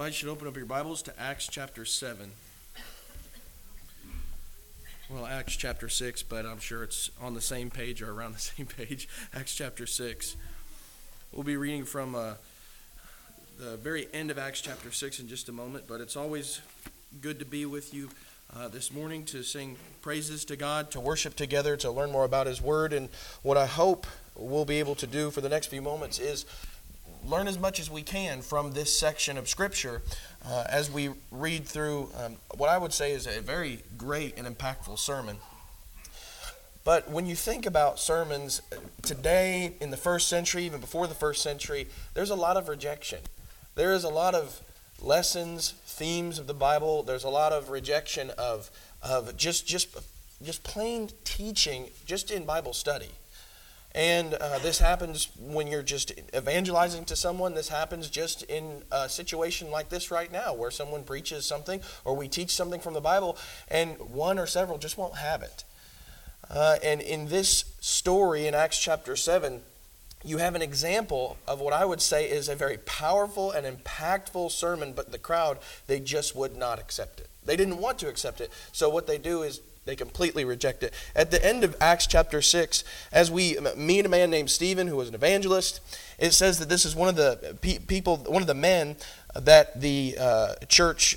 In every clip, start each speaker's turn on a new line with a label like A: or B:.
A: invite you to open up your Bibles to Acts chapter 7. Well, Acts chapter 6, but I'm sure it's on the same page or around the same page. Acts chapter 6. We'll be reading from uh, the very end of Acts chapter 6 in just a moment, but it's always good to be with you uh, this morning to sing praises to God, to worship together, to learn more about His Word. And what I hope we'll be able to do for the next few moments is learn as much as we can from this section of Scripture uh, as we read through um, what I would say is a very great and impactful sermon. But when you think about sermons uh, today, in the first century, even before the first century, there's a lot of rejection. There is a lot of lessons, themes of the Bible. There's a lot of rejection of, of just, just, just plain teaching, just in Bible study. And uh, this happens when you're just evangelizing to someone. This happens just in a situation like this right now, where someone preaches something or we teach something from the Bible, and one or several just won't have it. Uh, and in this story in Acts chapter 7, you have an example of what I would say is a very powerful and impactful sermon, but the crowd, they just would not accept it. They didn't want to accept it. So what they do is they completely reject it. At the end of Acts chapter 6, as we meet a man named Stephen who was an evangelist, it says that this is one of the people, one of the men that the uh, church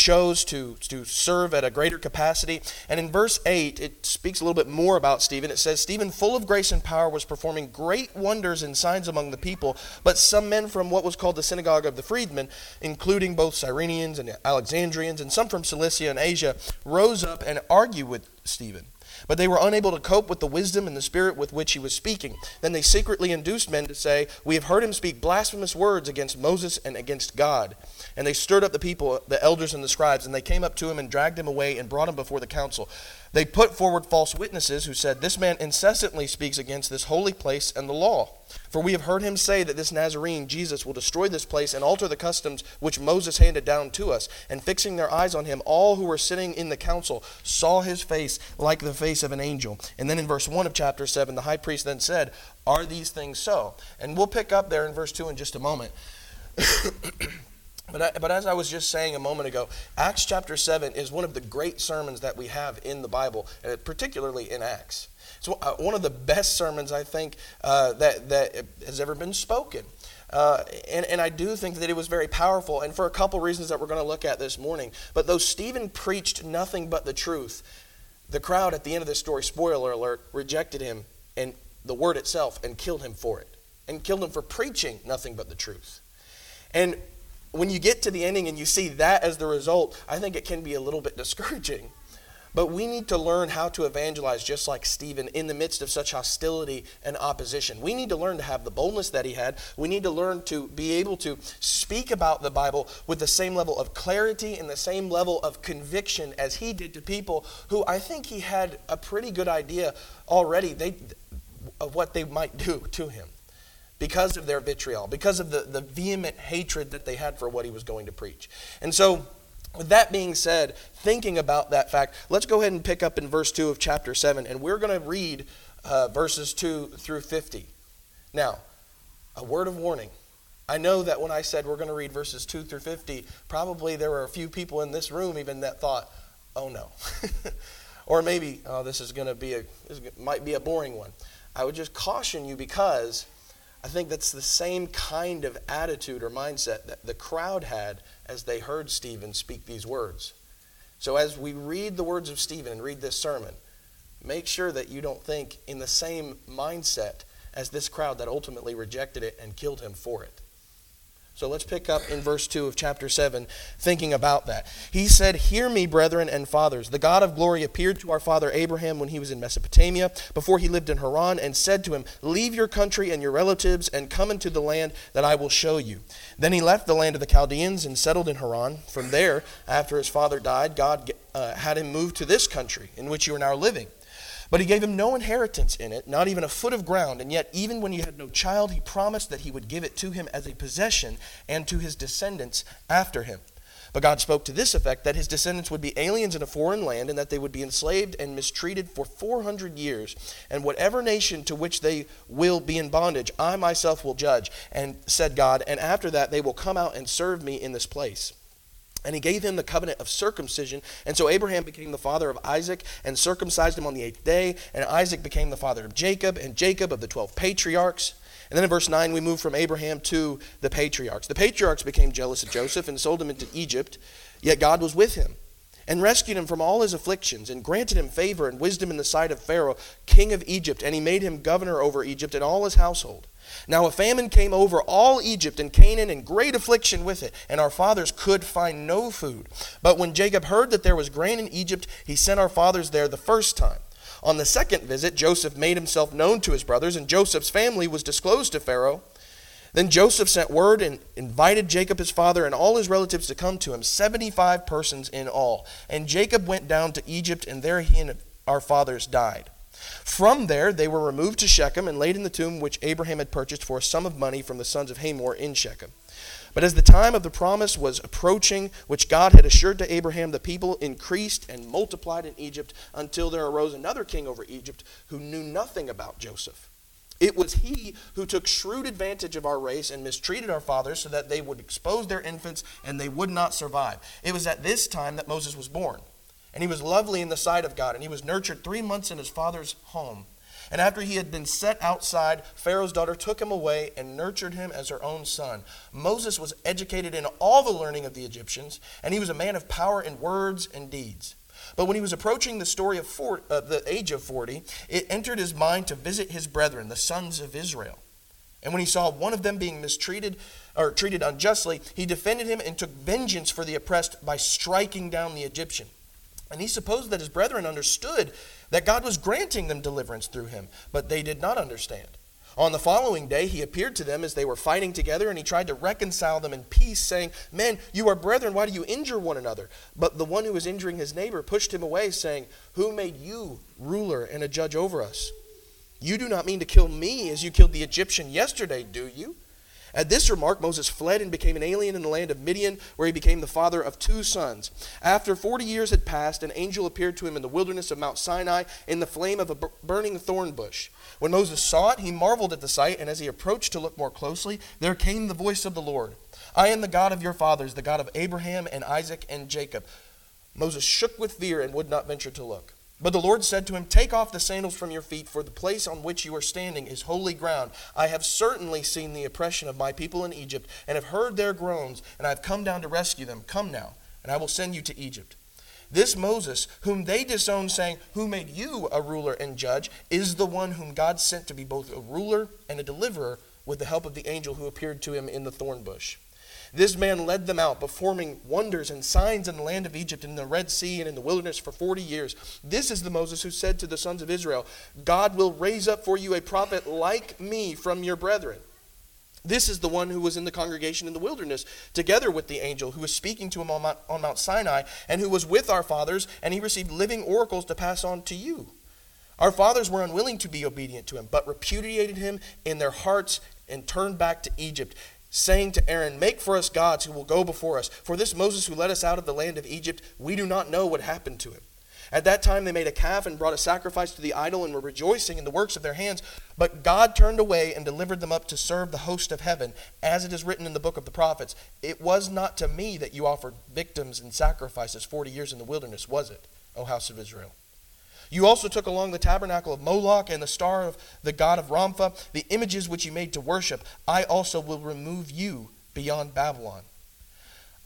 A: chose to, to serve at a greater capacity. And in verse 8, it speaks a little bit more about Stephen. It says, Stephen, full of grace and power, was performing great wonders and signs among the people. But some men from what was called the synagogue of the freedmen, including both Cyrenians and Alexandrians, and some from Cilicia and Asia, rose up and argued with Stephen. But they were unable to cope with the wisdom and the spirit with which he was speaking. Then they secretly induced men to say, We have heard him speak blasphemous words against Moses and against God. And they stirred up the people, the elders and the scribes, and they came up to him and dragged him away and brought him before the council. They put forward false witnesses who said, This man incessantly speaks against this holy place and the law. For we have heard him say that this Nazarene, Jesus, will destroy this place and alter the customs which Moses handed down to us. And fixing their eyes on him, all who were sitting in the council saw his face like the face of an angel. And then in verse 1 of chapter 7, the high priest then said, Are these things so? And we'll pick up there in verse 2 in just a moment. But, I, but as I was just saying a moment ago, Acts chapter 7 is one of the great sermons that we have in the Bible, particularly in Acts. It's uh, one of the best sermons, I think, uh, that, that has ever been spoken. Uh, and, and I do think that it was very powerful, and for a couple reasons that we're going to look at this morning. But though Stephen preached nothing but the truth, the crowd at the end of this story, spoiler alert, rejected him and the word itself and killed him for it, and killed him for preaching nothing but the truth. And when you get to the ending and you see that as the result, I think it can be a little bit discouraging. But we need to learn how to evangelize just like Stephen in the midst of such hostility and opposition. We need to learn to have the boldness that he had. We need to learn to be able to speak about the Bible with the same level of clarity and the same level of conviction as he did to people who I think he had a pretty good idea already they, of what they might do to him because of their vitriol, because of the, the vehement hatred that they had for what he was going to preach. And so, with that being said, thinking about that fact, let's go ahead and pick up in verse 2 of chapter 7, and we're going to read uh, verses 2 through 50. Now, a word of warning. I know that when I said we're going to read verses 2 through 50, probably there were a few people in this room even that thought, oh no. or maybe, oh, this is going to be a, this might be a boring one. I would just caution you because I think that's the same kind of attitude or mindset that the crowd had as they heard Stephen speak these words. So, as we read the words of Stephen and read this sermon, make sure that you don't think in the same mindset as this crowd that ultimately rejected it and killed him for it. So let's pick up in verse 2 of chapter 7, thinking about that. He said, Hear me, brethren and fathers. The God of glory appeared to our father Abraham when he was in Mesopotamia, before he lived in Haran, and said to him, Leave your country and your relatives and come into the land that I will show you. Then he left the land of the Chaldeans and settled in Haran. From there, after his father died, God uh, had him move to this country in which you are now living. But he gave him no inheritance in it, not even a foot of ground. And yet, even when he had no child, he promised that he would give it to him as a possession and to his descendants after him.
B: But God spoke to this effect that his descendants would be aliens in a foreign land and that they would be enslaved and mistreated for 400 years. And whatever nation to which they will be in bondage, I myself will judge. And said God, and after that they will come out and serve me in this place. And he gave him the covenant of circumcision. And so Abraham became the father of Isaac and circumcised him on the eighth day. And Isaac became the father of Jacob, and Jacob of the 12 patriarchs. And then in verse 9, we move from Abraham to the patriarchs. The patriarchs became jealous of Joseph and sold him into Egypt, yet God was with him and rescued him from all his afflictions and granted him favor and wisdom in the sight of Pharaoh, king of Egypt, and he made him governor over Egypt and all his household. Now a famine came over all Egypt and Canaan, and great affliction with it, and our fathers could find no food. But when Jacob heard that there was grain in Egypt, he sent our fathers there the first time. On the second visit, Joseph made himself known to his brothers, and Joseph's family was disclosed to Pharaoh. Then Joseph sent word and invited Jacob his father and all his relatives to come to him, 75 persons in all. And Jacob went down to Egypt, and there he and our fathers died. From there, they were removed to Shechem and laid in the tomb which Abraham had purchased for a sum of money from the sons of Hamor in Shechem. But as the time of the promise was approaching, which God had assured to Abraham, the people increased and multiplied in Egypt until there arose another king over Egypt who knew nothing about Joseph. It was he who took shrewd advantage of our race and mistreated our fathers so that they would expose their infants and they would not survive. It was at this time that Moses was born. And he was lovely in the sight of God, and he was nurtured three months in his father's home. And after he had been set outside, Pharaoh's daughter took him away and nurtured him as her own son. Moses was educated in all the learning of the Egyptians, and he was a man of power in words and deeds. But when he was approaching the story of uh, the age of 40, it entered his mind to visit his brethren, the sons of Israel. And when he saw one of them being mistreated or treated unjustly, he defended him and took vengeance for the oppressed by striking down the Egyptian. And he supposed that his brethren understood that God was granting them deliverance through him, but they did not understand. On the following day, he appeared to them as they were fighting together, and he tried to reconcile them in peace, saying, Men, you are brethren, why do you injure one another? But the one who was injuring his neighbor pushed him away, saying, Who made you ruler and a judge over us? You do not mean to kill me as you killed the Egyptian yesterday, do you? At this remark, Moses fled and became an alien in the land of Midian, where he became the father of two sons. After forty years had passed, an angel appeared to him in the wilderness of Mount Sinai in the flame of a burning thorn bush. When Moses saw it, he marveled at the sight, and as he approached to look more closely, there came the voice of the Lord I am the God of your fathers, the God of Abraham and Isaac and Jacob. Moses shook with fear and would not venture to look. But the Lord said to him, Take off the sandals from your feet, for the place on which you are standing is holy ground. I have certainly seen the oppression of my people in Egypt, and have heard their groans, and I have come down to rescue them. Come now, and I will send you to Egypt. This Moses, whom they disowned, saying, Who made you a ruler and judge, is the one whom God sent to be both a ruler and a deliverer with the help of the angel who appeared to him in the thorn bush. This man led them out, performing wonders and signs in the land of Egypt, in the Red Sea, and in the wilderness for 40 years. This is the Moses who said to the sons of Israel, God will raise up for you a prophet like me from your brethren. This is the one who was in the congregation in the wilderness, together with the angel who was speaking to him on Mount, on Mount Sinai, and who was with our fathers, and he received living oracles to pass on to you. Our fathers were unwilling to be obedient to him, but repudiated him in their hearts and turned back to Egypt saying to Aaron, Make for us gods who will go before us. For this Moses who led us out of the land of Egypt, we do not know what happened to him. At that time they made a calf and brought a sacrifice to the idol and were rejoicing in the works of their hands. But God turned away and delivered them up to serve the host of heaven, as it is written in the book of the prophets. It was not to me that you offered victims and sacrifices forty years in the wilderness, was it, O house of Israel? You also took along the tabernacle of Moloch and the star of the god of Rompha, the images which you made to worship. I also will remove you beyond Babylon.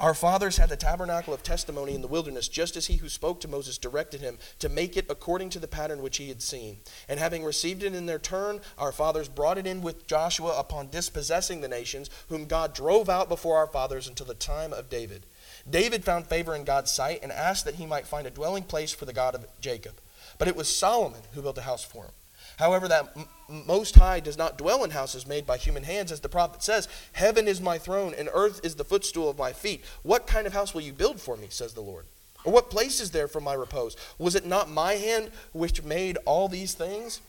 B: Our fathers had the tabernacle of testimony in the wilderness, just as he who spoke to Moses directed him to make it according to the pattern which he had seen. And having received it in their turn, our fathers brought it in with Joshua upon dispossessing the nations, whom God drove out before our fathers until the time of David. David found favor in God's sight and asked that he might find a dwelling place for the God of Jacob. But it was Solomon who built a house for him. However, that Most High does not dwell in houses made by human hands, as the prophet says, Heaven is my throne, and earth is the footstool of my feet. What kind of house will you build for me, says the Lord? Or what place is there for my repose? Was it not my hand which made all these things?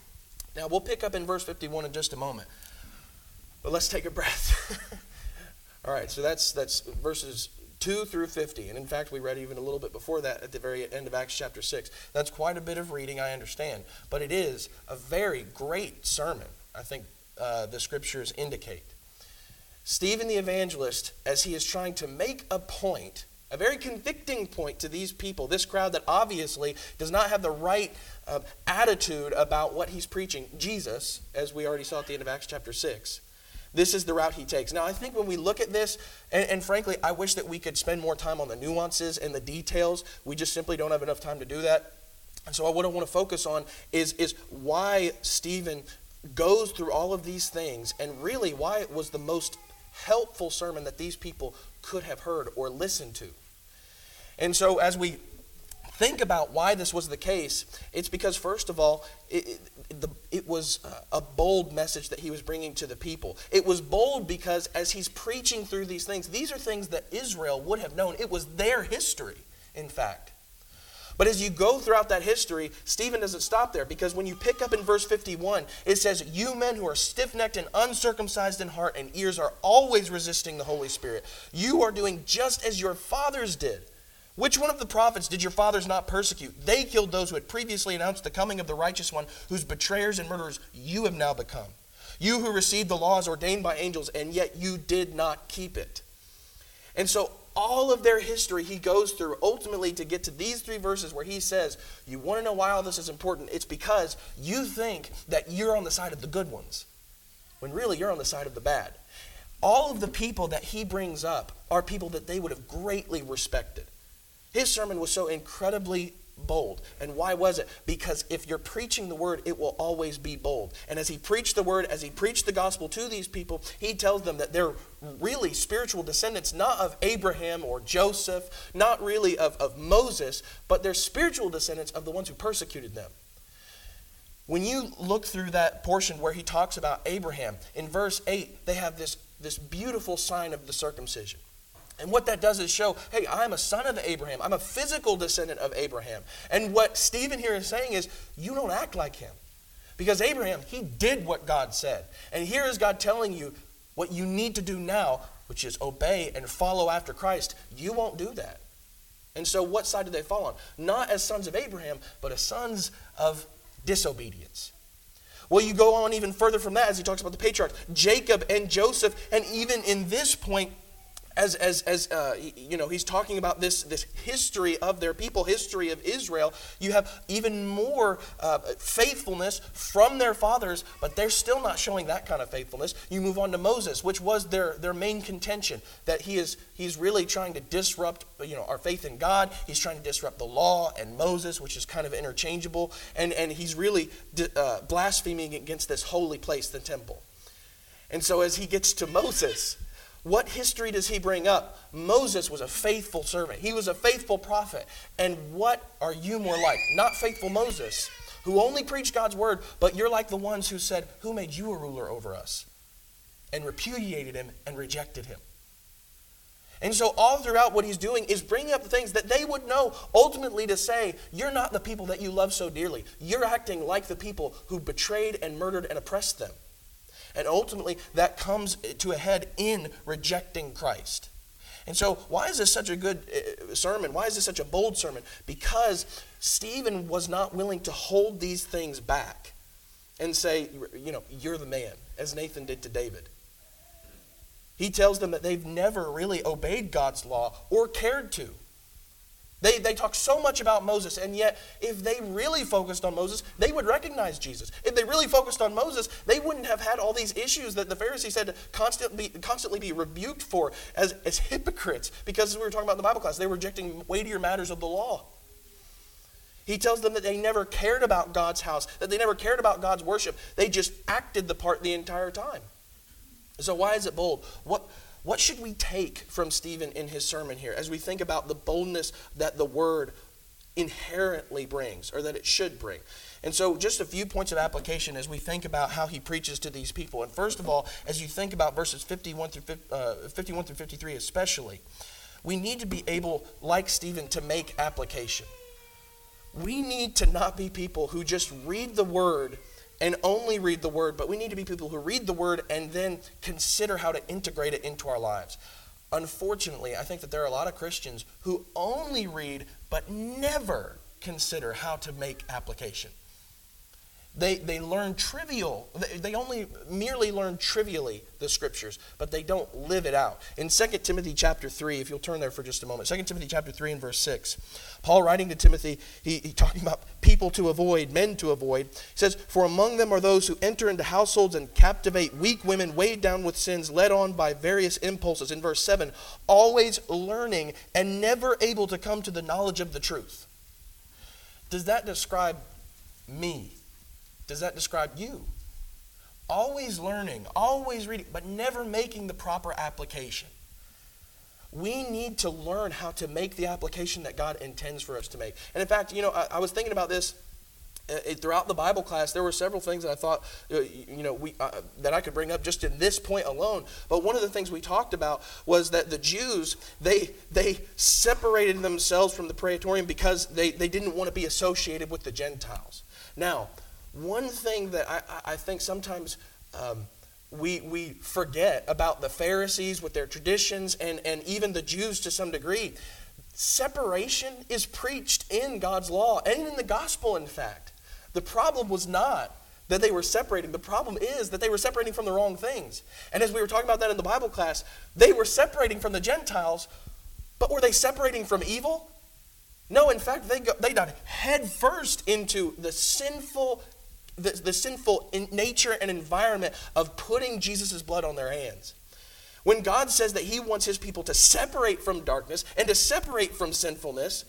B: Now, we'll pick up in verse 51 in just a moment. But let's take a breath. all right, so that's, that's verses 2 through 50. And in fact, we read even a little bit before that at the very end of Acts chapter 6. That's quite a bit of reading, I understand. But it is a very great sermon, I think uh, the scriptures indicate. Stephen the evangelist, as he is trying to make a point, a very convicting point to these people, this crowd that obviously does not have the right uh, attitude about what he's preaching, Jesus, as we already saw at the end of Acts chapter 6. This is the route he takes. Now, I think when we look at this, and, and, frankly, I wish that we could spend more time on the nuances and the details. We just simply don't have enough time to do that. And so, what I want to focus on is, is why Stephen goes through all of these things and really why it was the most helpful sermon that these people could have heard or listened to. And so, as we think about why this was the case, it's because, first of all, it, it, the, it was a bold message that he was bringing to the people. It was bold because, as he's preaching through these things, these are things that Israel would have known. It was their history, in fact. But as you go throughout that history, Stephen doesn't stop there because when you pick up in verse 51, it says, You men who are stiff necked and uncircumcised in heart and ears are always resisting the Holy Spirit. You are doing just as your fathers did. Which one of the prophets did your fathers not persecute? They killed those who had previously announced the coming of the righteous one, whose betrayers and murderers you have now become. You who received the laws ordained by angels, and yet you did not keep it. And so all of their history he goes through ultimately to get to these three verses where he says, You want to know why all this is important? It's because you think that you're on the side of the good ones, when really you're on the side of the bad. All of the people that he brings up are people that they would have greatly respected. His sermon was so incredibly bold. And why was it? Because if you're preaching the word, it will always be bold. And as he preached the word, as he preached the gospel to these people, he tells them that they're really spiritual descendants, not of Abraham or Joseph, not really of, of Moses, but they're spiritual descendants of the ones who persecuted them. When you look through that portion where he talks about Abraham, in verse 8, they have this, this beautiful sign of the circumcision. And what that does is show, hey, I'm a son of Abraham. I'm a physical descendant of Abraham. And what Stephen here is saying is, you don't act like him. Because Abraham, he did what God said. And here is God telling you what you need to do now, which is obey and follow after Christ. You won't do that. And so, what side do they fall on? Not as sons of Abraham, but as sons of disobedience. Well, you go on even further from that as he talks about the patriarchs, Jacob and Joseph, and even in this point, as, as, as uh, you know, he's talking about this, this history of their people, history of Israel. You have even more uh, faithfulness from their fathers, but they're still not showing that kind of faithfulness. You move on to Moses, which was their, their main contention, that he is he's really trying to disrupt you know, our faith in God. He's trying to disrupt the law and Moses, which is kind of interchangeable. And, and he's really uh, blaspheming against this holy place, the temple. And so as he gets to Moses, what history does he bring up? Moses was a faithful servant, he was a faithful prophet. And what are you more like? Not faithful Moses, who only preached God's word, but you're like the ones who said, Who made you a ruler over us? And repudiated him and rejected him. And so, all throughout, what he's doing is bringing up things that they would know ultimately to say, You're not the people that you love so dearly. You're acting like the people who betrayed and murdered and oppressed them. And ultimately, that comes to a head in rejecting Christ. And so, why is this such a good uh, sermon? Why is this such a bold sermon? Because Stephen was not willing to hold these things back and say, you know, you're the man, as Nathan did to David. He tells them that they've never really obeyed God's law or cared to. They, they talk so much about Moses, and yet, if they really focused on Moses, they would recognize Jesus. If they really focused on Moses, they wouldn't have had all these issues that the Pharisees had to constantly, constantly be rebuked for as, as hypocrites, because as we were talking about in the Bible class, they were rejecting weightier matters of the law. He tells them that they never cared about God's house, that they never cared about God's worship. They just acted the part the entire time. So, why is it bold? What, what should we take from Stephen in his sermon here as we think about the boldness that the word inherently brings or that it should bring? And so, just a few points of application as we think about how he preaches to these people. And first of all, as you think about verses 51 through, uh, 51 through 53, especially, we need to be able, like Stephen, to make application. We need to not be people who just read the word and only read the word, but we need to be people who read the word and then consider how to integrate it into our lives. unfortunately, I think that there are a lot of Christians who only read but never consider how to make application. They, they learn trivial, they, they only merely learn trivially the scriptures, but they don't live it out. In 2 Timothy chapter 3, if you'll turn there for just a moment, 2 Timothy chapter 3 and verse 6, Paul writing to Timothy, he, he talking about people to avoid, men to avoid, he says, For among them are those who enter into households and captivate weak women weighed down with sins, led on by various impulses. In verse 7, always learning and never able to come to the knowledge of the truth. Does that describe me? Does that describe you? Always learning, always reading, but never making the proper application. We need to learn how to make the application that God intends for us to make. And in fact, you know, I, I was thinking about this uh, throughout the Bible class, there were several things that I thought, uh, you know, we, uh, that I could bring up just in this point alone. But one of the things we talked about was that the Jews, they, they separated themselves from the praetorium because they, they didn't want to be associated with the Gentiles. Now, one thing that I, I think sometimes um, we, we forget about the Pharisees with their traditions and, and even the Jews to some degree, separation is preached in God's law and in the gospel, in fact. The problem was not that they were separating. The problem is that they were separating from the wrong things. And as we were talking about that in the Bible class, they were separating from the Gentiles, but were they separating from evil? No, in fact, they, go, they head first into the sinful the, the sinful nature and environment of putting Jesus' blood on their hands. When God says that He wants His people to separate from darkness and to separate from sinfulness,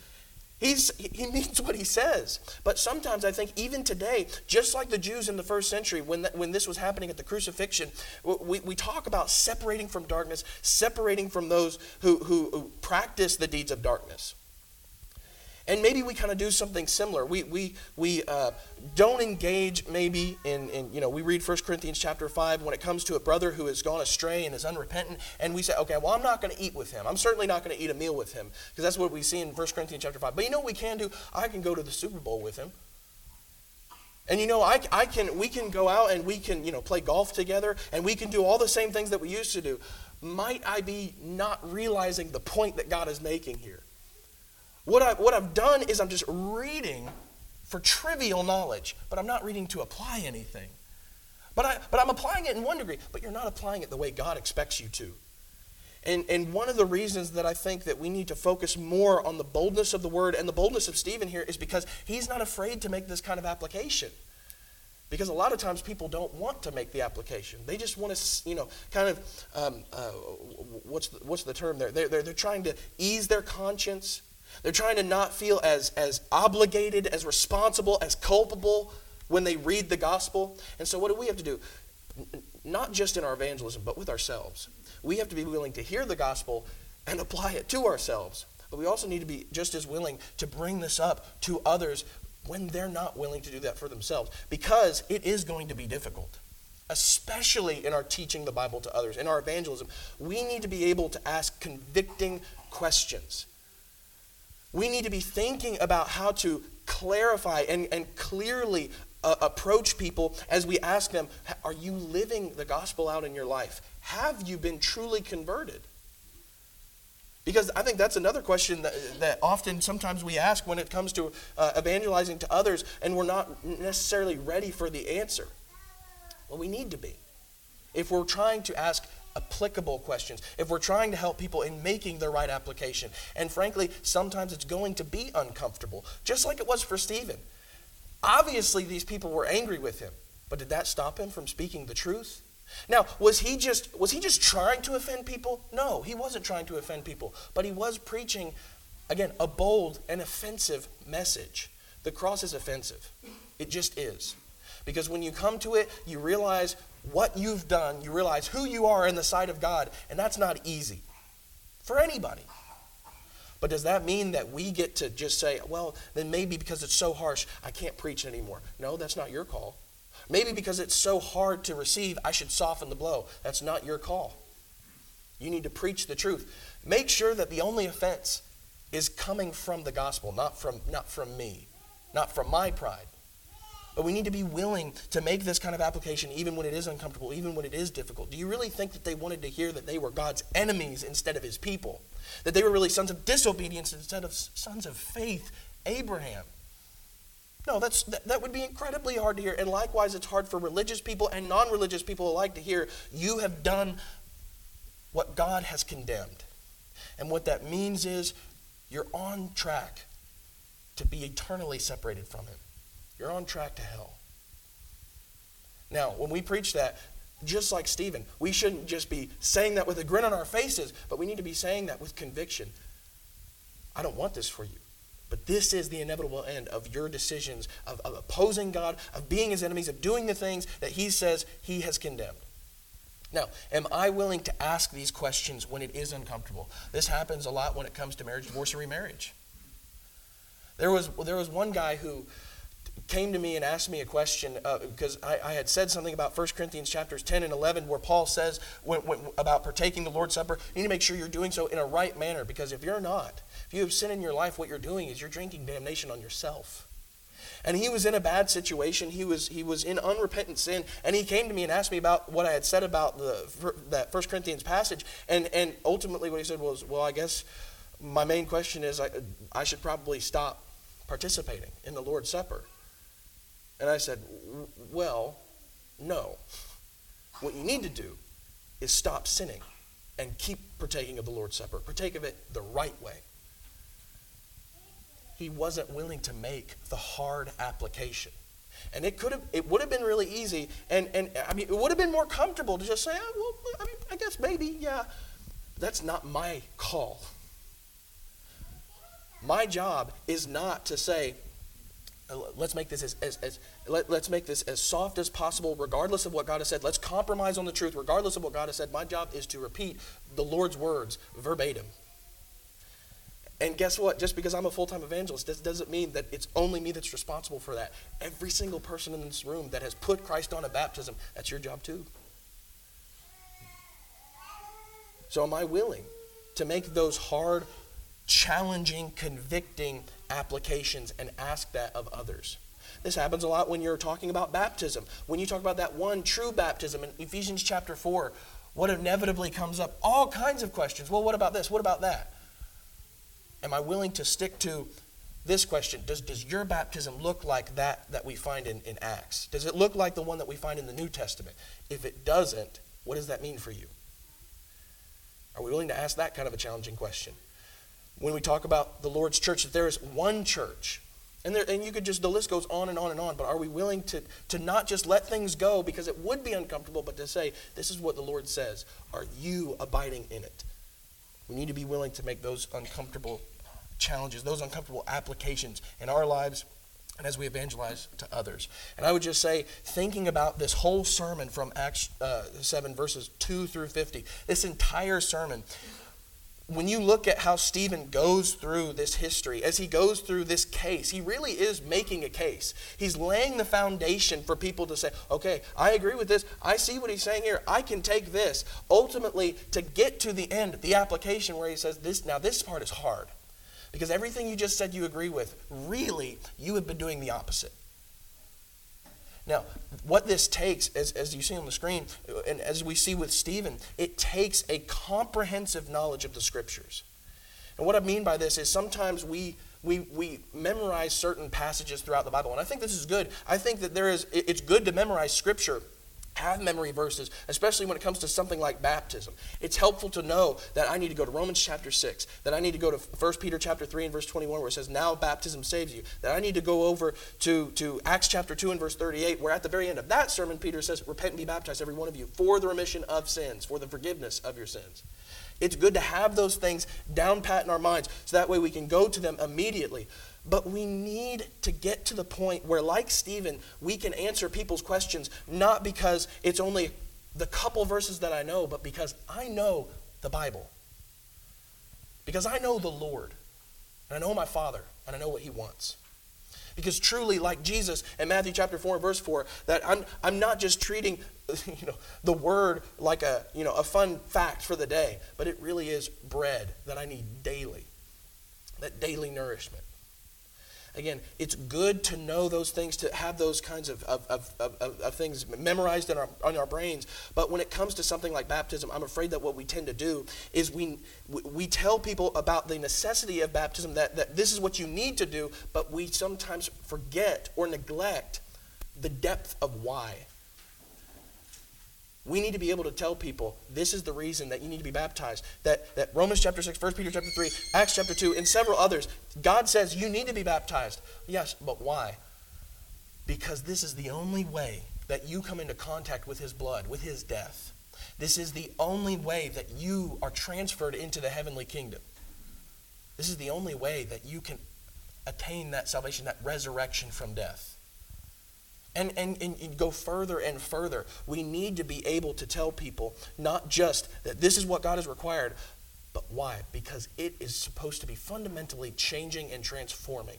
B: He's, he means what he says. But sometimes I think, even today, just like the Jews in the first century, when, when this was happening at the crucifixion, we, we talk about separating from darkness, separating from those who, who, who practice the deeds of darkness. And maybe we kind of do something similar. We, we, we uh, don't engage maybe in, in, you know, we read 1 Corinthians chapter 5 when it comes to a brother who has gone astray and is unrepentant, and we say, okay, well, I'm not going to eat with him. I'm certainly not going to eat a meal with him, because that's what we see in 1 Corinthians chapter 5. But you know what we can do? I can go to the Super Bowl with him. And you know, I, I can, we can go out and we can, you know, play golf together, and we can do all the same things that we used to do. Might I be not realizing the point that God is making here? What, I, what I've done is I'm just reading for trivial knowledge, but I'm not reading to apply anything. But, I, but I'm applying it in one degree, but you're not applying it the way God expects you to. And, and one of the reasons that I think that we need to focus more on the boldness of the word and the boldness of Stephen here is because he's not afraid to make this kind of application. Because a lot of times people don't want to make the application. They just want to, you know, kind of, um, uh, what's, the, what's the term there? They're, they're, they're trying to ease their conscience they're trying to not feel as, as obligated, as responsible, as culpable when they read the gospel. And so, what do we have to do? Not just in our evangelism, but with ourselves. We have to be willing to hear the gospel and apply it to ourselves. But we also need to be just as willing to bring this up to others when they're not willing to do that for themselves, because it is going to be difficult especially in our teaching the Bible to others, in our evangelism, we need to be able to ask convicting questions. We need to be thinking about how to clarify and, and clearly uh, approach people as we ask them, Are you living the gospel out in your life? Have you been truly converted? Because I think that's another question that, that often sometimes we ask when it comes to uh, evangelizing to others, and we're not necessarily ready for the answer. Well, we need to be. If we're trying to ask applicable questions, if we're trying to help people in making the right application. And frankly, sometimes it's going to be uncomfortable, just like it was for Stephen. Obviously, these people were angry with him, but did that stop him from speaking the truth? Now, was he just was he just trying to offend people? No, he wasn't trying to offend people, but he was preaching again a bold and offensive message. The cross is offensive. It just is. Because when you come to it, you realize what you've done, you realize who you are in the sight of God, and that's not easy for anybody. But does that mean that we get to just say, well, then maybe because it's so harsh, I can't preach anymore? No, that's not your call. Maybe because it's so hard to receive, I should soften the blow. That's not your call. You need to preach the truth. Make sure that the only offense is coming from the gospel, not from, not from me, not from my pride, But we need to be willing to make this kind of application even when it is uncomfortable, even when it is difficult. Do you really think that they wanted to hear that they were God's enemies instead of his people? That they were really sons of disobedience instead of sons of faith, Abraham? No, that's, that, that would be incredibly hard to hear. And likewise, it's hard for religious people and non religious people alike to hear you have done what God has condemned. And what that means is you're on track to be eternally separated from Him. You're on track to hell. Now, when we preach that, just like Stephen, we shouldn't just be saying that with a grin on our faces, but we need to be saying that with conviction. I don't want this for you. But this is the inevitable end of your decisions of, of, opposing God, of being his enemies, of doing the things that he says he has condemned. Now, am I willing to ask these questions when it is uncomfortable? This happens a lot when it comes to marriage, divorce, or remarriage. There was, there was one guy who came to me and asked me a question uh, because I, I, had said something about 1 Corinthians chapters 10 and 11 where Paul says when, when, about partaking the Lord's Supper, you need to make sure you're doing so in a right manner because if you're not, if you have sin in your life, what you're doing is you're drinking damnation on yourself. And he was in a bad situation. He was, he was in unrepentant sin. And he came to me and asked me about what I had said about the, that 1 Corinthians passage. And, and ultimately, what he said was, Well, I guess my main question is I, I should probably stop participating in the Lord's Supper. And I said, Well, no. What you need to do is stop sinning and keep partaking of the Lord's Supper. Partake of it the right way. He wasn't willing to make the hard application. And it could have, it would have been really easy, and, and I mean, it would have been more comfortable to just say, oh, well, I mean, I guess maybe, yeah. That's not my call. My job is not to say, Uh, let's make this as, as, as let, let's make this as soft as possible regardless of what god has said. Let's compromise on the truth regardless of what god has said. My job is to repeat the lord's words verbatim. And guess what? Just because i'm a full-time evangelist this doesn't mean that it's only me that's responsible for that. Every single person in this room that has put christ on a baptism that's your job too. So am i willing to make those hard challenging convicting applications and ask that of others. This happens a lot when you're talking about baptism. When you talk about that one true baptism in Ephesians chapter 4, what inevitably comes up? All kinds of questions. Well, what about this? What about that? Am I willing to stick to this question? Does, does your baptism look like that that we find in, in Acts? Does it look like the one that we find in the New Testament? If it doesn't, what does that mean for you? Are we willing to ask that kind of a challenging question? When we talk about the Lord's church, that there is one church. And, there, and you could just, the list goes on and on and on, but are we willing to, to not just let things go because it would be uncomfortable, but to say, this is what the Lord says? Are you abiding in it? We need to be willing to make those uncomfortable challenges, those uncomfortable applications in our lives and as we evangelize to others. And I would just say, thinking about this whole sermon from Acts uh, 7, verses 2 through 50, this entire sermon, when you look at how Stephen goes through this history, as he goes through this case, he really is making a case. He's laying the foundation for people to say, okay, I agree with this. I see what he's saying here. I can take this. Ultimately, to get to the end, the application where he says, this, now this part is hard. Because everything you just said you agree with, really, you have been doing the opposite. Now, what this takes, as, as you see on the screen, and as we see with Stephen, it takes a comprehensive knowledge of the scriptures. And what I mean by this is sometimes we, we, we memorize certain passages throughout the Bible. And I think this is good. I think that there is, it's good to memorize scripture have memory verses, especially when it comes to something like baptism. It's helpful to know that I need to go to Romans chapter 6, that I need to go to 1 Peter chapter 3 and verse 21 where it says, now baptism saves you, that I need to go over to, to Acts chapter 2 and verse 38 where at the very end of that sermon, Peter says, repent and be baptized, every one of you, for the remission of sins, for the forgiveness of your sins. It's good to have those things down pat in our minds so that way we can go to them immediately. But we need to get to the point where, like Stephen, we can answer people's questions not because it's only the couple verses that I know, but because I know the Bible. Because I know the Lord, and I know my Father, and I know what He wants. Because truly, like Jesus in Matthew chapter 4, verse 4, that I'm, I'm not just treating you know, the word like a, you know, a fun fact for the day, but it really is bread that I need daily, that daily nourishment. Again, it's good to know those things, to have those kinds of, of, of, of, of things memorized in our, in our brains. But when it comes to something like baptism, I'm afraid that what we tend to do is we, we tell people about the necessity of baptism, that, that this is what you need to do, but we sometimes forget or neglect the depth of why. We need to be able to tell people this is the reason that you need to be baptized. That, that Romans chapter 6, 1 Peter chapter 3, Acts chapter 2, and several others, God says you need to be baptized. Yes, but why? Because this is the only way that you come into contact with his blood, with his death. This is the only way that you are transferred into the heavenly kingdom. This is the only way that you can attain that salvation, that resurrection from death and, and, and go further and further. We need to be able to tell people not just that this is what God has required, but why? Because it is supposed to be fundamentally changing and transforming.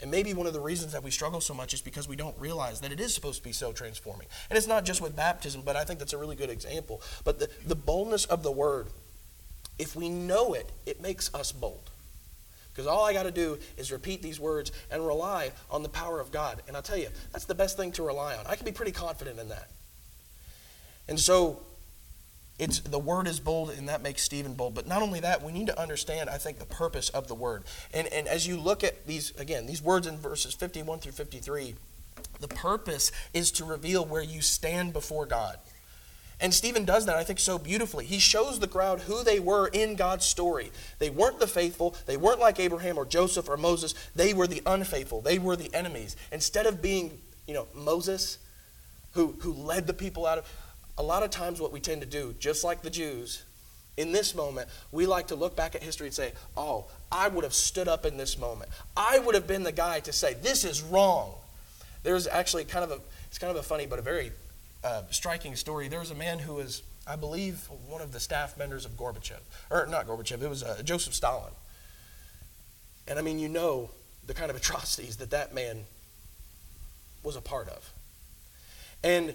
B: And maybe one of the reasons that we struggle so much is because we don't realize that it is supposed to be so transforming. And it's not just with baptism, but I think that's a really good example. But the, the boldness of the word, if we know it, it makes us bold. Because all I got to do is repeat these words and rely on the power of God. And I'll tell you, that's the best thing to rely on. I can be pretty confident in that. And so it's the word is bold and that makes Stephen bold. But not only that, we need to understand, I think, the purpose of the word. And and as you look at these again, these words in verses 51 through 53, the purpose is to reveal where you stand before God. And Stephen does that, I think, so beautifully. He shows the crowd who they were in God's story. They weren't the faithful. They weren't like Abraham or Joseph or Moses. They were the unfaithful. They were the enemies. Instead of being, you know, Moses, who, who led the people out of. A lot of times, what we tend to do, just like the Jews, in this moment, we like to look back at history and say, oh, I would have stood up in this moment. I would have been the guy to say, this is wrong. There's actually kind of a, it's kind of a funny but a very uh, striking story. There was a man who was, I believe, one of the staff members of Gorbachev, or not Gorbachev, it was uh, Joseph Stalin. And I mean, you know the kind of atrocities that that man was a part of. And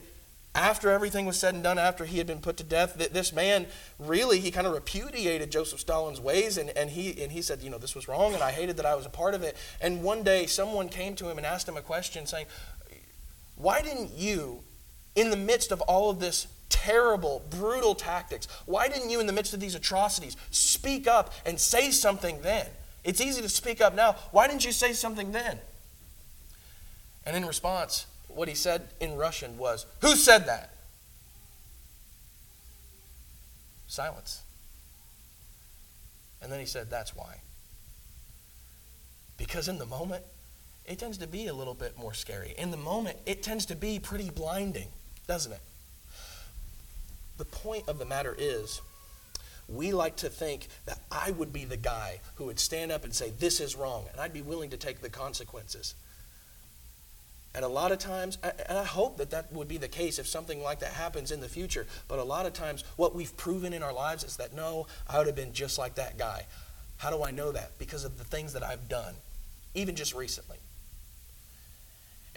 B: after everything was said and done, after he had been put to death, this man really, he kind of repudiated Joseph Stalin's ways and, and, he, and he said, you know, this was wrong and I hated that I was a part of it. And one day someone came to him and asked him a question saying, why didn't you in the midst of all of this terrible, brutal tactics? Why didn't you, in the midst of these atrocities, speak up and say something then? It's easy to speak up now. Why didn't you say something then? And in response, what he said in Russian was, Who said that? Silence. And then he said, That's why. Because in the moment, it tends to be a little bit more scary. In the moment, it tends to be pretty blinding doesn't it? The point of the matter is, we like to think that I would be the guy who would stand up and say, This is wrong, and I'd be willing to take the consequences. And a lot of times, and I hope that that would be the case if something like that happens in the future, but a lot of times, what we've proven in our lives is that no, I would have been just like that guy. How do I know that? Because of the things that I've done, even just recently.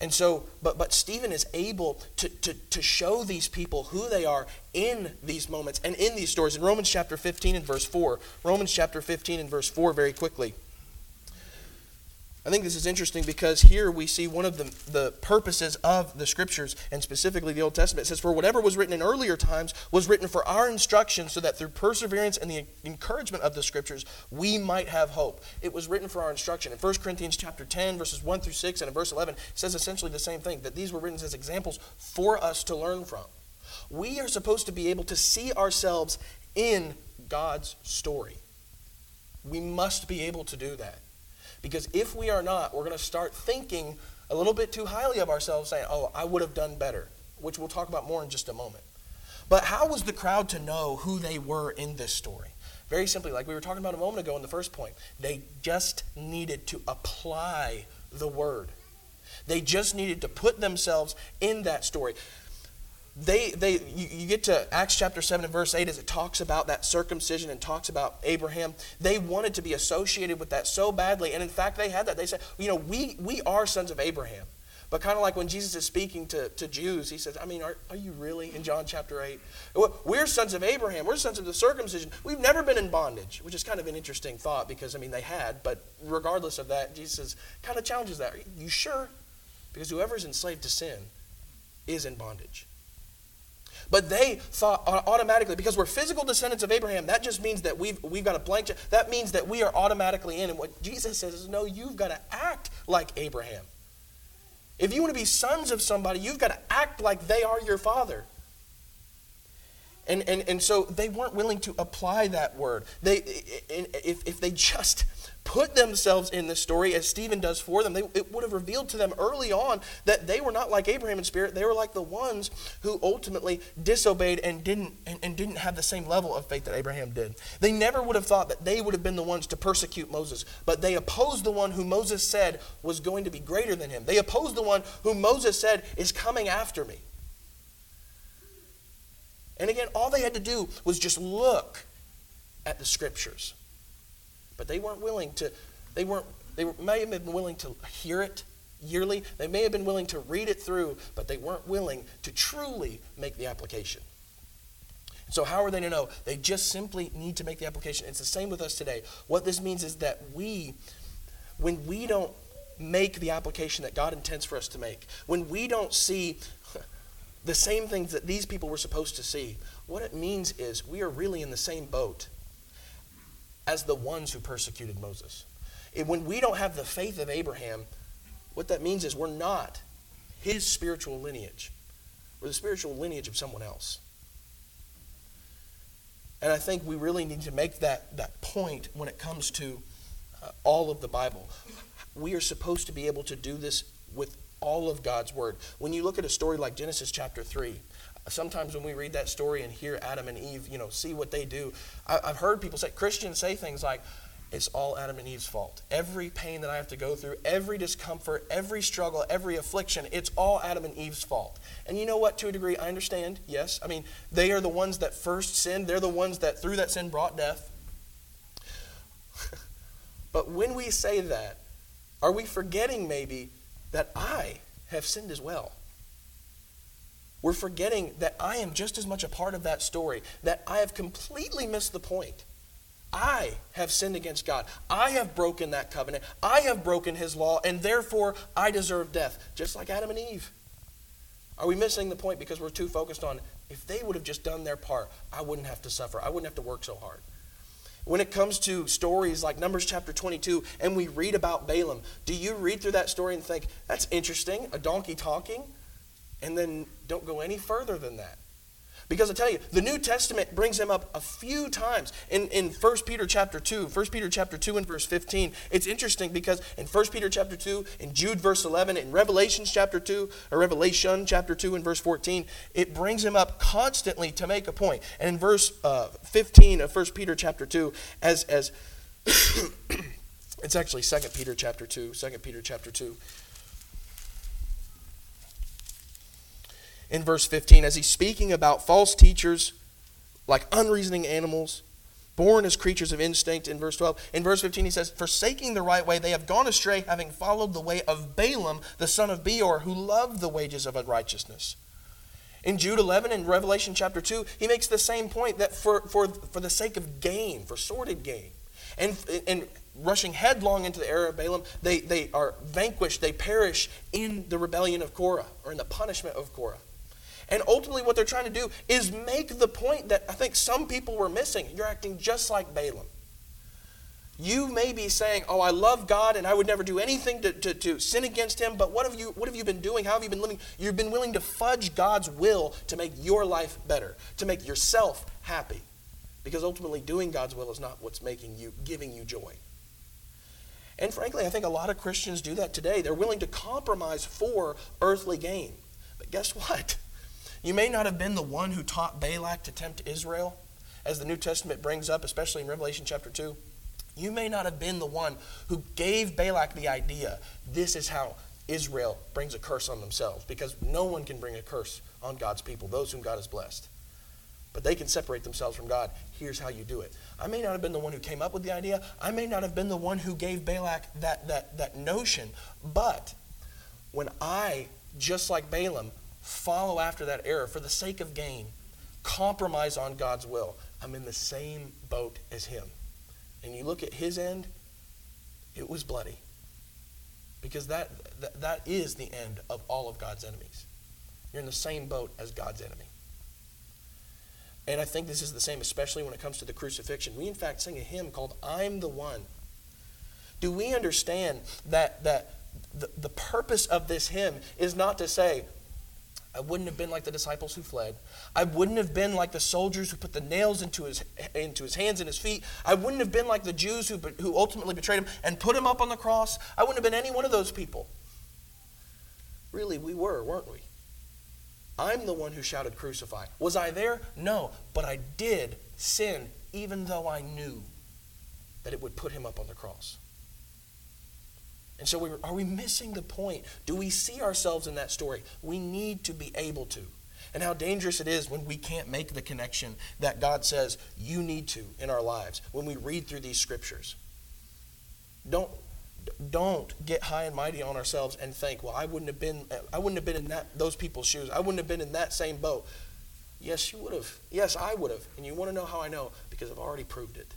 B: And so, but, but Stephen is able to, to, to show these people who they are in these moments and in these stories. In Romans chapter 15 and verse 4, Romans chapter 15 and verse 4, very quickly. I think this is interesting because here we see one of the, the purposes of the scriptures, and specifically the Old Testament. It says, For whatever was written in earlier times was written for our instruction, so that through perseverance and the encouragement of the scriptures, we might have hope. It was written for our instruction. In 1 Corinthians chapter 10, verses 1 through 6, and in verse 11, it says essentially the same thing that these were written as examples for us to learn from. We are supposed to be able to see ourselves in God's story. We must be able to do that. Because if we are not, we're going to start thinking a little bit too highly of ourselves, saying, oh, I would have done better, which we'll talk about more in just a moment. But how was the crowd to know who they were in this story? Very simply, like we were talking about a moment ago in the first point, they just needed to apply the word. They just needed to put themselves in that story they, they you, you, get to acts chapter 7 and verse 8 as it talks about that circumcision and talks about abraham they wanted to be associated with that so badly and in fact they had that they said you know we, we are sons of abraham But kind of like when Jesus is speaking to, to Jews, he says, I mean, are, are you really in John chapter 8? We're sons of Abraham. We're sons of the circumcision. We've never been in bondage, which is kind of an interesting thought because, I mean, they had. But regardless of that, Jesus kind of challenges that. Are you sure? Because whoever is enslaved to sin is in bondage. But they thought automatically, because we're physical descendants of Abraham, that just means that we've, we've got a blank check. That means that we are automatically in. And what Jesus says is, no, you've got to act like Abraham. If you want to be sons of somebody, you've got to act like they are your father. And, and, and so they weren't willing to apply that word. They, if, if they just put themselves in this story as Stephen does for them, they, it would have revealed to them early on that they were not like Abraham in spirit. They were like the ones who ultimately disobeyed and didn't, and, and didn't have the same level of faith that Abraham did. They never would have thought that they would have been the ones to persecute Moses, but they opposed the one who Moses said was going to be greater than him. They opposed the one who Moses said is coming after me. And again, all they had to do was just look at the scriptures. But they weren't willing to, they weren't, they may have been willing to hear it yearly. They may have been willing to read it through, but they weren't willing to truly make the application. So, how are they to know? They just simply need to make the application. It's the same with us today. What this means is that we, when we don't make the application that God intends for us to make, when we don't see the same things that these people were supposed to see, what it means is we are really in the same boat as the ones who persecuted Moses. And when we don't have the faith of Abraham, what that means is we're not his spiritual lineage. We're the spiritual lineage of someone else. And I think we really need to make that, that point when it comes to uh, all of the Bible. We are supposed to be able to do this with all of God's Word. When you look at a story like Genesis chapter 3, sometimes when we read that story and hear Adam and Eve, you know, see what they do, I, have heard people say, Christians say things like, it's all Adam and Eve's fault. Every pain that I have to go through, every discomfort, every struggle, every affliction, it's all Adam and Eve's fault. And you know what, to a degree, I understand, yes. I mean, they are the ones that first sinned, they're the ones that through that sin brought death. but when we say that, are we forgetting maybe that I have sinned as well? We're forgetting that I am just as much a part of that story, that I have completely missed the point. I have sinned against God. I have broken that covenant. I have broken his law, and therefore I deserve death, just like Adam and Eve. Are we missing the point because we're too focused on if they would have just done their part, I wouldn't have to suffer. I wouldn't have to work so hard. When it comes to stories like Numbers chapter 22, and we read about Balaam, do you read through that story and think, that's interesting, a donkey talking? And then don't go any further than that. Because I tell you, the New Testament brings him up a few times. In, in 1 Peter chapter 2, 1 Peter chapter 2 and verse 15, it's interesting because in 1 Peter chapter 2, in Jude verse 11, in Revelations chapter 2, or Revelation chapter 2 and verse 14, it brings him up constantly to make a point. And in verse uh, 15 of 1 Peter chapter 2, as, as it's actually 2 Peter chapter 2, 2 Peter chapter 2, in verse 15 as he's speaking about false teachers like unreasoning animals born as creatures of instinct in verse 12 in verse 15 he says forsaking the right way they have gone astray having followed the way of balaam the son of beor who loved the wages of unrighteousness. In jude 11 and revelation chapter 2 he makes the same point that for, for, for the sake of gain for sordid gain and, and rushing headlong into the error of balaam they, they are vanquished they perish in the rebellion of korah or in the punishment of korah and ultimately, what they're trying to do is make the point that I think some people were missing. You're acting just like Balaam. You may be saying, Oh, I love God and I would never do anything to, to, to sin against him, but what have you what have you been doing? How have you been living? You've been willing to fudge God's will to make your life better, to make yourself happy. Because ultimately doing God's will is not what's making you giving you joy. And frankly, I think a lot of Christians do that today. They're willing to compromise for earthly gain. But guess what? You may not have been the one who taught Balak to tempt Israel, as the New Testament brings up, especially in Revelation chapter 2. You may not have been the one who gave Balak the idea this is how Israel brings a curse on themselves, because no one can bring a curse on God's people, those whom God has blessed. But they can separate themselves from God. Here's how you do it. I may not have been the one who came up with the idea. I may not have been the one who gave Balak that, that, that notion. But when I, just like Balaam, follow after that error for the sake of gain, compromise on God's will, I'm in the same boat as him. And you look at his end, it was bloody. Because that, that, that is the end of all of God's enemies. You're in the same boat as God's enemy. And I think this is the same, especially when it comes to the crucifixion. We, in fact, sing a hymn called I'm the One. Do we understand that, that the, the purpose of this hymn is not to say, I wouldn't have been like the disciples who fled. I wouldn't have been like the soldiers who put the nails into his, into his hands and his feet. I wouldn't have been like the Jews who, who ultimately betrayed him and put him up on the cross. I wouldn't have been any one of those people. Really, we were, weren't we? I'm the one who shouted, Crucify. Was I there? No. But I did sin, even though I knew that it would put him up on the cross. And so, we, are we missing the point? Do we see ourselves in that story? We need to be able to. And how dangerous it is when we can't make the connection that God says you need to in our lives when we read through these scriptures. Don't, don't get high and mighty on ourselves and think, well, I wouldn't have been, I wouldn't have been in that, those people's shoes. I wouldn't have been in that same boat. Yes, you would have. Yes, I would have. And you want to know how I know? Because I've already proved it.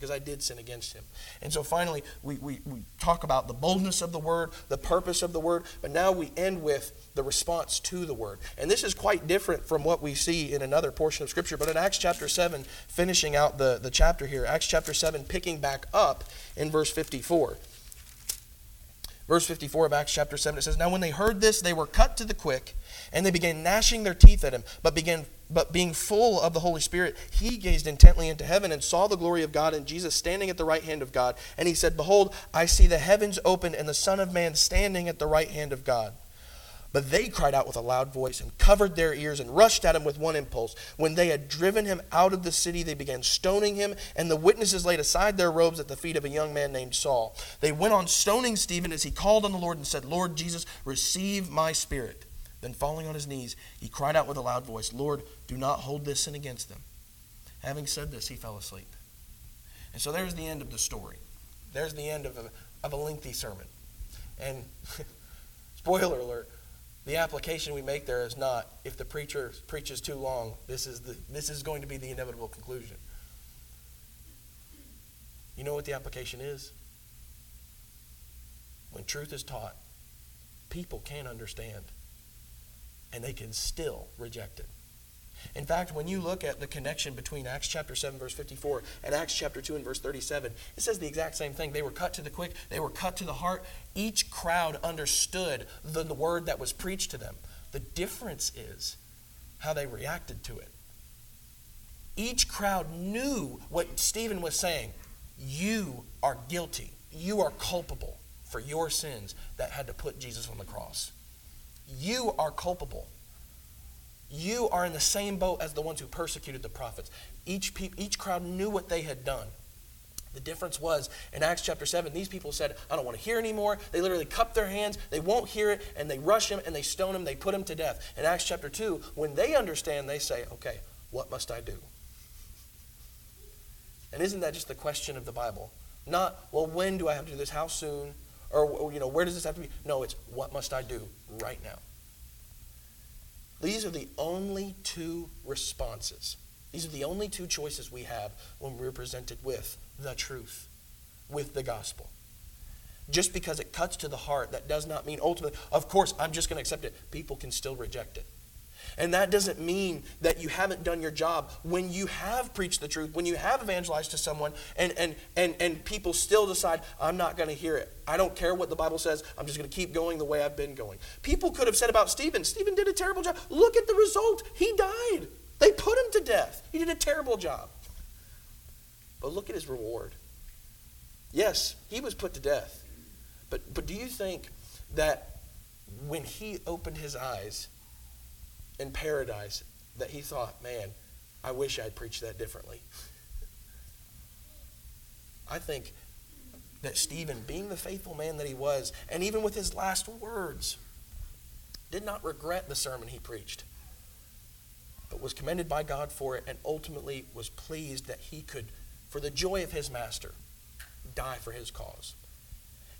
B: Because I did sin against him. And so finally, we, we, we talk about the boldness of the word, the purpose of the word, but now we end with the response to the word. And this is quite different from what we see in another portion of Scripture. But in Acts chapter 7, finishing out the, the chapter here, Acts chapter 7, picking back up in verse 54. Verse 54 of Acts chapter 7, it says, Now when they heard this, they were cut to the quick, and they began gnashing their teeth at him, but began but being full of the Holy Spirit, he gazed intently into heaven and saw the glory of God and Jesus standing at the right hand of God. And he said, Behold, I see the heavens opened and the Son of Man standing at the right hand of God. But they cried out with a loud voice and covered their ears and rushed at him with one impulse. When they had driven him out of the city, they began stoning him, and the witnesses laid aside their robes at the feet of a young man named Saul. They went on stoning Stephen as he called on the Lord and said, Lord Jesus, receive my spirit. Then, falling on his knees, he cried out with a loud voice, Lord, do not hold this sin against them. Having said this, he fell asleep. And so there's the end of the story. There's the end of a, of a lengthy sermon. And spoiler alert, the application we make there is not if the preacher preaches too long, this is, the, this is going to be the inevitable conclusion. You know what the application is? When truth is taught, people can't understand and they can still reject it. In fact, when you look at the connection between Acts chapter 7, verse 54, and Acts chapter 2 and verse 37, it says the exact same thing. They were cut to the quick, they were cut to the heart. Each crowd understood the, the word that was preached to them. The difference is how they reacted to it. Each crowd knew what Stephen was saying. You are guilty, you are culpable for your sins that had to put Jesus on the cross. You are culpable. You are in the same boat as the ones who persecuted the prophets. Each, pe- each crowd knew what they had done. The difference was in Acts chapter 7, these people said, I don't want to hear anymore. They literally cup their hands, they won't hear it, and they rush him and they stone him, they put him to death. In Acts chapter 2, when they understand, they say, Okay, what must I do? And isn't that just the question of the Bible? Not, well, when do I have to do this? How soon? Or, you know, where does this have to be? No, it's what must I do right now? These are the only two responses. These are the only two choices we have when we're presented with the truth, with the gospel. Just because it cuts to the heart, that does not mean ultimately, of course, I'm just going to accept it. People can still reject it. And that doesn't mean that you haven't done your job. When you have preached the truth, when you have evangelized to someone, and, and, and, and people still decide, I'm not going to hear it. I don't care what the Bible says. I'm just going to keep going the way I've been going. People could have said about Stephen, Stephen did a terrible job. Look at the result. He died. They put him to death. He did a terrible job. But look at his reward. Yes, he was put to death. But, but do you think that when he opened his eyes, in paradise that he thought, man, I wish I'd preached that differently. I think that Stephen, being the faithful man that he was, and even with his last words, did not regret the sermon he preached, but was commended by God for it and ultimately was pleased that he could, for the joy of his master, die for his cause.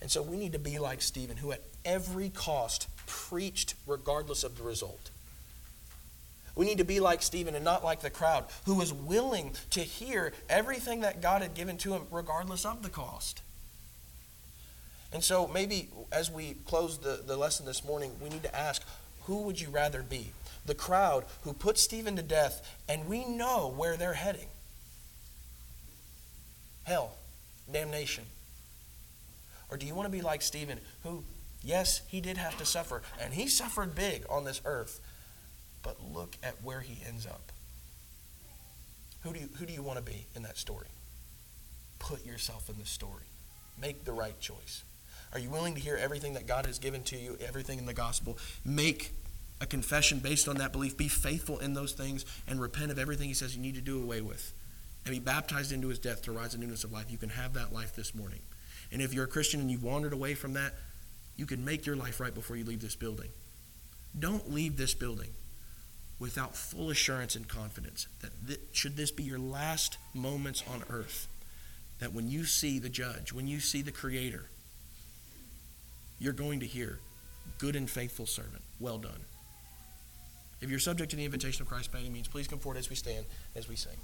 B: And so we need to be like Stephen, who at every cost preached regardless of the result. We need to be like Stephen and not like the crowd, who was willing to hear everything that God had given to him regardless of the cost. And so maybe as we close the, the lesson this morning, we need to ask who would you rather be? The crowd who put Stephen to death, and we know where they're heading hell, damnation. Or do you want to be like Stephen, who, yes, he did have to suffer, and he suffered big on this earth, but look at where he ends up? Who do you, who do you want to be in that story? Put yourself in the story. Make the right choice. Are you willing to hear everything that God has given to you, everything in the gospel? Make a confession based on that belief. Be faithful in those things and repent of everything He says you need to do away with. And be baptized into His death to rise in newness of life. You can have that life this morning. And if you're a Christian and you've wandered away from that, you can make your life right before you leave this building. Don't leave this building without full assurance and confidence that th- should this be your last moments on earth, that when you see the judge, when you see the creator, you're going to hear, good and faithful servant, well done. If you're subject to the invitation of Christ by any means, please come forward as we stand, as we sing.